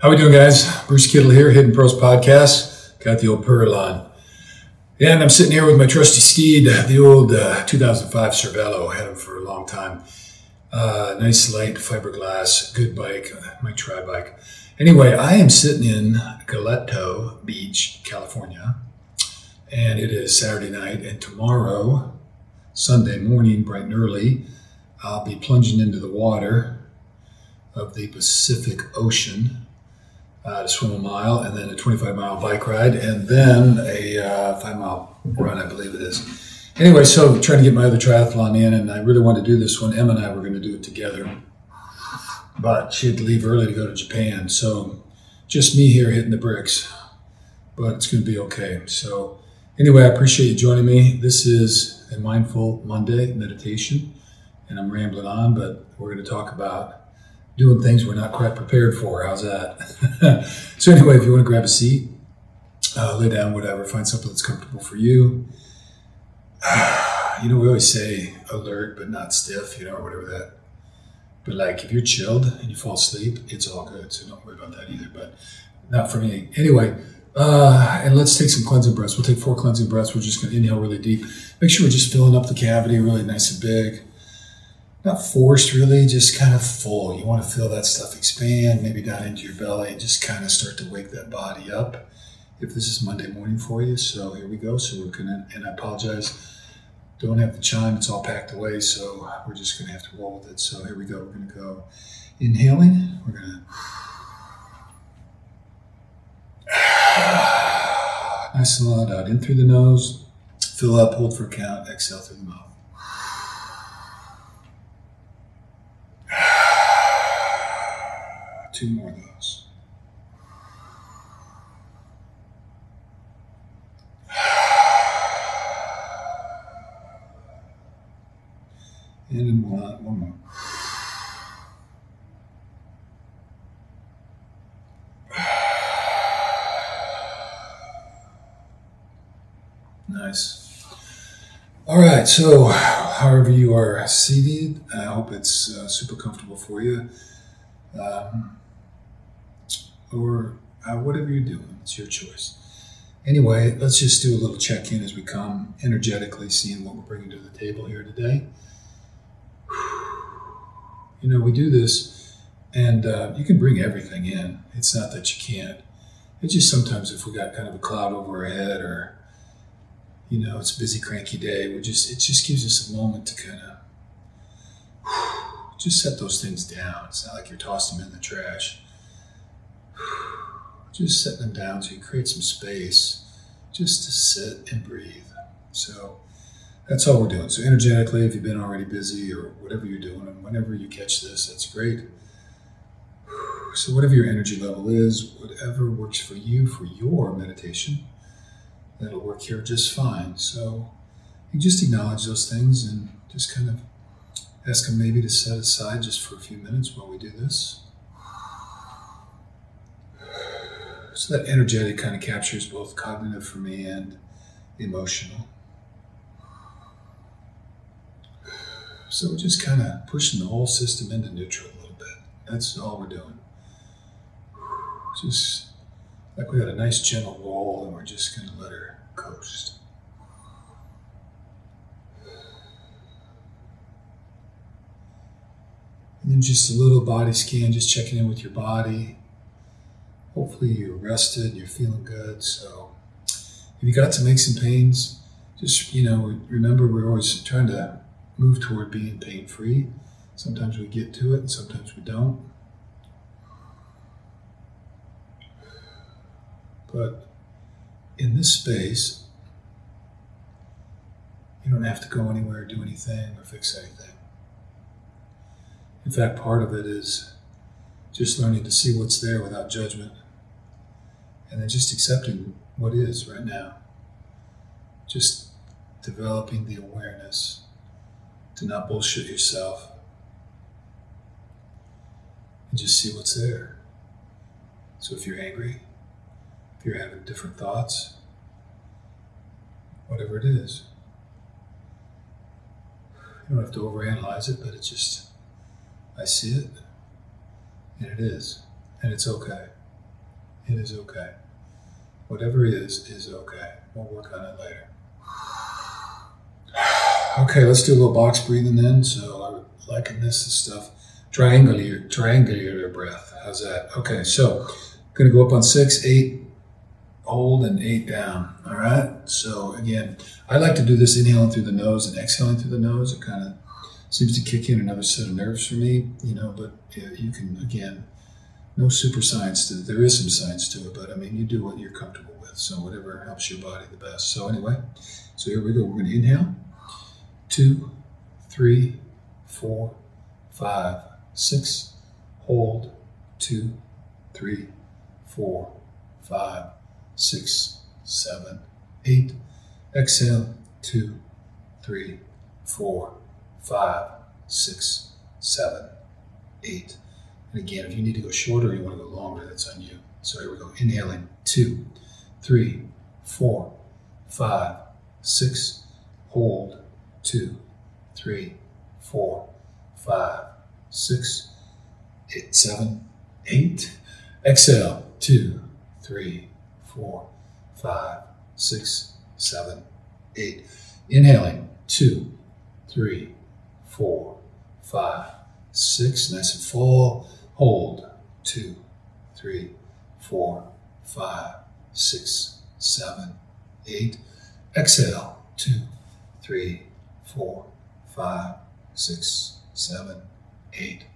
How we doing, guys? Bruce Kittle here, Hidden Pearls Podcast. Got the old Pearl on. And I'm sitting here with my trusty steed, the old uh, 2005 Cervelo. Had him for a long time. Uh, nice light fiberglass, good bike, my tri bike. Anyway, I am sitting in Goleta Beach, California, and it is Saturday night. And tomorrow, Sunday morning, bright and early, I'll be plunging into the water of the Pacific Ocean uh, to swim a mile, and then a 25 mile bike ride, and then a uh, five mile run, I believe it is. Anyway, so trying to get my other triathlon in, and I really wanted to do this one. Emma and I were going to do it together, but she had to leave early to go to Japan, so just me here hitting the bricks. But it's going to be okay. So anyway, I appreciate you joining me. This is a mindful Monday meditation, and I'm rambling on, but we're going to talk about doing things we're not quite prepared for. How's that? so anyway, if you want to grab a seat, uh, lay down, whatever, find something that's comfortable for you. you know, we always say alert but not stiff, you know, or whatever that. But like, if you're chilled and you fall asleep, it's all good. So don't worry about that either. But not for me. Anyway, uh, and let's take some cleansing breaths. We'll take four cleansing breaths. We're just going to inhale really deep. Make sure we're just filling up the cavity really nice and big not forced really, just kind of full. You want to feel that stuff expand, maybe down into your belly, and just kind of start to wake that body up. If this is Monday morning for you, so here we go. So we're gonna, and I apologize, don't have the chime, it's all packed away, so we're just gonna have to roll with it. So here we go. We're gonna go inhaling. We're gonna nice and loud out in through the nose, fill up, hold for count, exhale through the mouth. Two more of those. And one, one more. Nice. All right, so however you are seated, I hope it's uh, super comfortable for you. Um, or uh, whatever you're doing. It's your choice. Anyway, let's just do a little check in as we come energetically, seeing what we're bringing to the table here today. You know, we do this, and uh, you can bring everything in. It's not that you can't. It's just sometimes if we got kind of a cloud over our head, or you know, it's a busy, cranky day. We just it just gives us a moment to kind of just set those things down. It's not like you're tossing them in the trash just setting them down so you create some space just to sit and breathe. So that's all we're doing. So energetically, if you've been already busy or whatever you're doing, and whenever you catch this, that's great. So whatever your energy level is, whatever works for you for your meditation, that'll work here just fine. So you just acknowledge those things and just kind of ask them maybe to set aside just for a few minutes while we do this. So that energetic kind of captures both cognitive for me and emotional. So we're just kind of pushing the whole system into neutral a little bit. That's all we're doing. Just like we got a nice gentle roll and we're just going to let her coast. And then just a little body scan, just checking in with your body hopefully you're rested, you're feeling good. So if you got some aches and pains, just you know, remember we're always trying to move toward being pain free. Sometimes we get to it, and sometimes we don't. But in this space, you don't have to go anywhere, do anything, or fix anything. In fact, part of it is just learning to see what's there without judgment and then just accepting what is right now. Just developing the awareness to not bullshit yourself and just see what's there. So if you're angry, if you're having different thoughts, whatever it is, you don't have to overanalyze it, but it's just, I see it, and it is, and it's okay. It is okay. Whatever is, is okay. We'll work on it later. Okay, let's do a little box breathing then. So I'm liking this and stuff. Triangular, triangular breath. How's that? Okay, so gonna go up on six, eight, hold, and eight down. All right. So again, I like to do this inhaling through the nose and exhaling through the nose. It kind of seems to kick in another set of nerves for me, you know. But yeah, you can again, no super science to it. There is some science to it, but I mean, you do what you're comfortable with. So whatever helps your body the best. So anyway, so here we go. We're gonna inhale two, three, four, five, six. Hold, two, three, four, five, six, seven, eight. Exhale, two, three, four, five, six, seven, eight. And again, if you need to go shorter, you want to go longer, that's on you. So here we go. Inhaling, two, three, four, five, six. Hold, two, three, four, five, six, eight, seven, eight. Exhale, two, three, four, five, six, seven, eight. Inhaling, two, three, four, five, six. Nice and full. Hold, two, three, four, five, six, seven, eight. Exhale, two, three, four, five, six, seven, eight.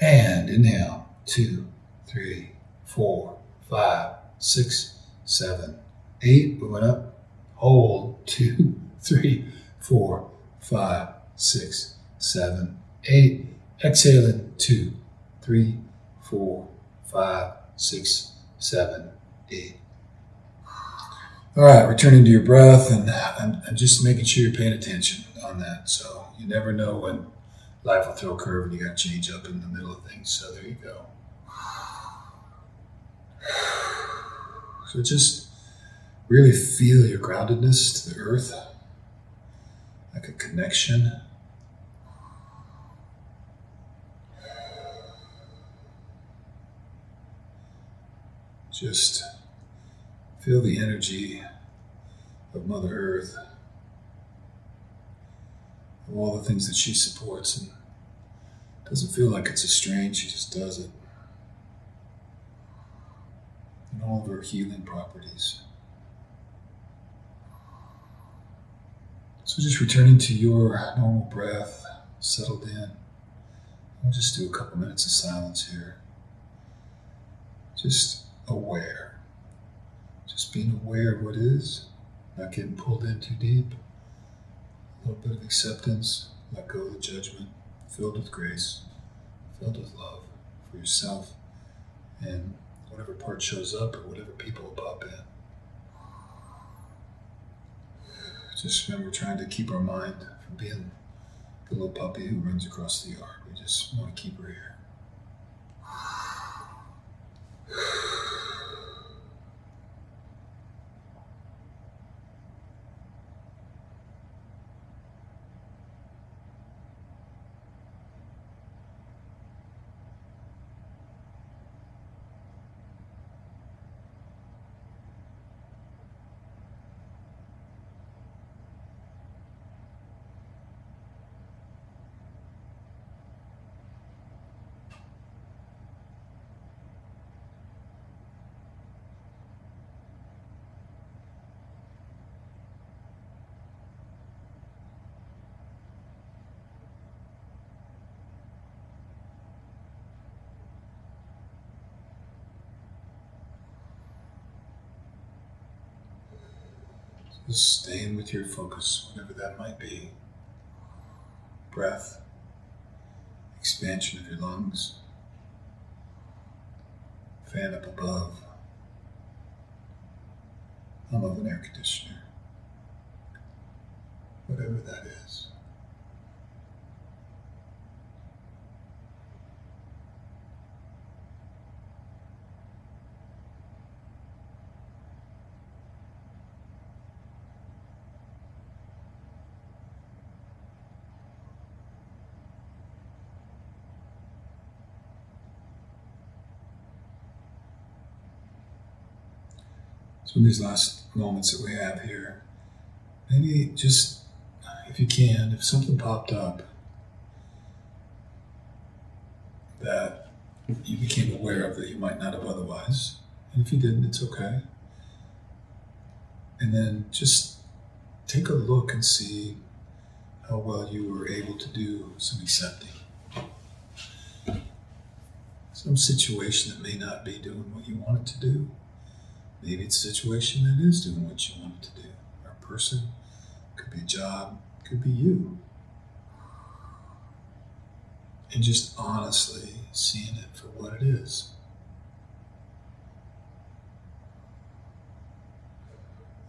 And inhale, two, three, four, five, six, seven, eight. Moving up. Hold, two, three, four, five, six, seven, eight. Exhaling, two, three, four, five, six, seven, eight. All right, returning to your breath and, and just making sure you're paying attention on that. So you never know when life will throw a curve and you got to change up in the middle of things. So there you go. So just really feel your groundedness to the earth, like a connection. Just feel the energy of Mother Earth, of all the things that she supports, and doesn't feel like it's a strain, she just does it. And all of her healing properties. So just returning to your normal breath, settled in. We'll just do a couple minutes of silence here. Just aware. Just being aware of what is, not getting pulled in too deep. A little bit of acceptance, let go of the judgment, filled with grace, filled with love for yourself and whatever part shows up or whatever people pop in. Just remember trying to keep our mind from being the little puppy who runs across the yard. We just want to keep her here. Just staying with your focus, whatever that might be. Breath, expansion of your lungs, fan up above, hum of an air conditioner, whatever that is. So in these last moments that we have here, maybe just if you can, if something popped up that you became aware of that you might not have otherwise, and if you didn't, it's okay. And then just take a look and see how well you were able to do some accepting. Some situation that may not be doing what you want it to do. Maybe it's a situation that is doing what you want it to do. Or a person, could be a job, could be you. And just honestly seeing it for what it is.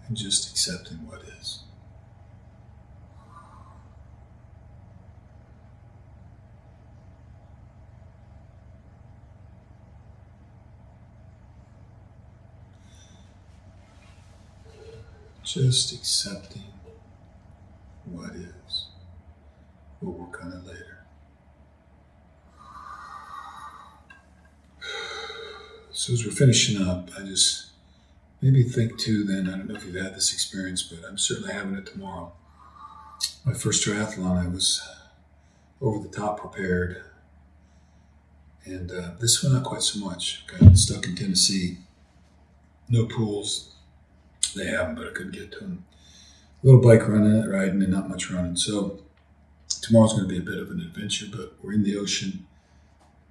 And just accepting what is. Just accepting what is. We'll work on it later. So as we're finishing up, I just maybe think too then, I don't know if you've had this experience, but I'm certainly having it tomorrow. My first triathlon, I was over the top prepared. And uh, this one, not quite so much. Got stuck in Tennessee. No pools, they have them, but I couldn't get to them. A little bike running, uh, riding, and not much running. So tomorrow's going to be a bit of an adventure, but we're in the ocean.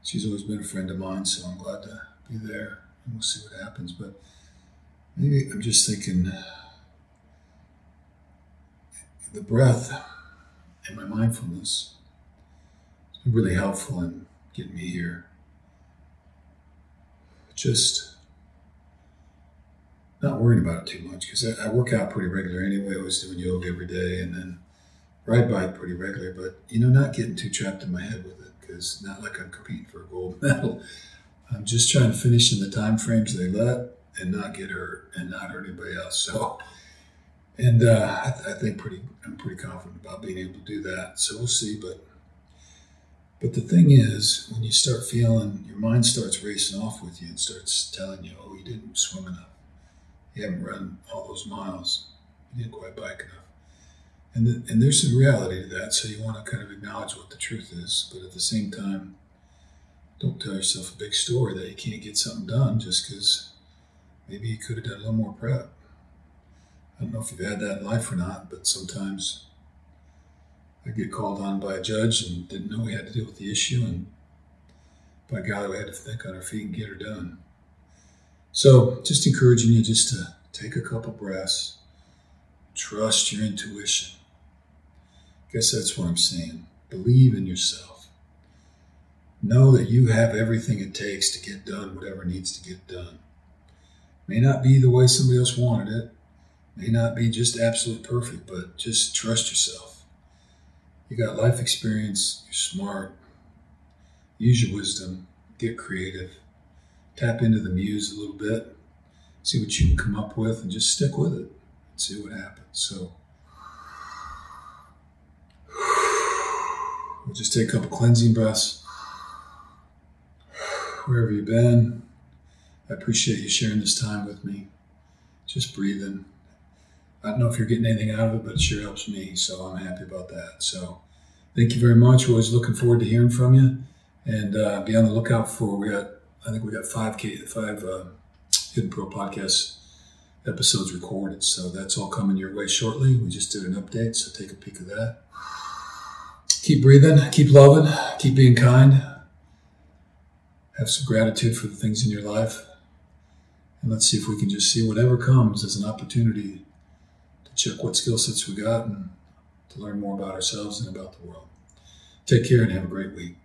She's always been a friend of mine, so I'm glad to be there, and we'll see what happens. But maybe I'm just thinking the breath and my mindfulness has been really helpful in getting me here. Just not worrying about it too much because I, I, work out pretty regular anyway. I was doing yoga every day and then ride bike pretty regular, but you know, not getting too trapped in my head with it because not like I'm competing for a gold medal. I'm just trying to finish in the time frames they let and not get hurt and not hurt anybody else. So, and uh, I, th- I think pretty, I'm pretty confident about being able to do that. So we'll see, but. But the thing is, when you start feeling your mind starts racing off with you and starts telling you, "Oh, you didn't swim enough," you haven't run all those miles. He didn't quite bike enough. And, the, and there's some reality to that, so you want to kind of acknowledge what the truth is, but at the same time, don't tell yourself a big story that you can't get something done just because maybe you could have done a little more prep. I don't know if you've had that in life or not, but sometimes I get called on by a judge and didn't know we had to deal with the issue, and by golly, we had to think on our feet and get her done. So, just encouraging you just to take a couple breaths, trust your intuition. Guess that's what I'm saying. Believe in yourself. Know that you have everything it takes to get done whatever needs to get done. May not be the way somebody else wanted it, may not be just absolute perfect, but just trust yourself. You got life experience, you're smart, use your wisdom, get creative tap into the muse a little bit, see what you can come up with, and just stick with it and see what happens. So, we'll just take a couple cleansing breaths. Wherever you've been, I appreciate you sharing this time with me. Just breathing. I don't know if you're getting anything out of it, but it sure helps me, so I'm happy about that. So, thank you very much. Always looking forward to hearing from you, and uh, be on the lookout for we got I think we got five five uh, Hidden Pearl podcast episodes recorded. So that's all coming your way shortly. We just did an update, so take a peek of that. Keep breathing, keep loving, keep being kind. Have some gratitude for the things in your life. And let's see if we can just see whatever comes as an opportunity to check what skill sets we got and to learn more about ourselves and about the world. Take care and have a great week.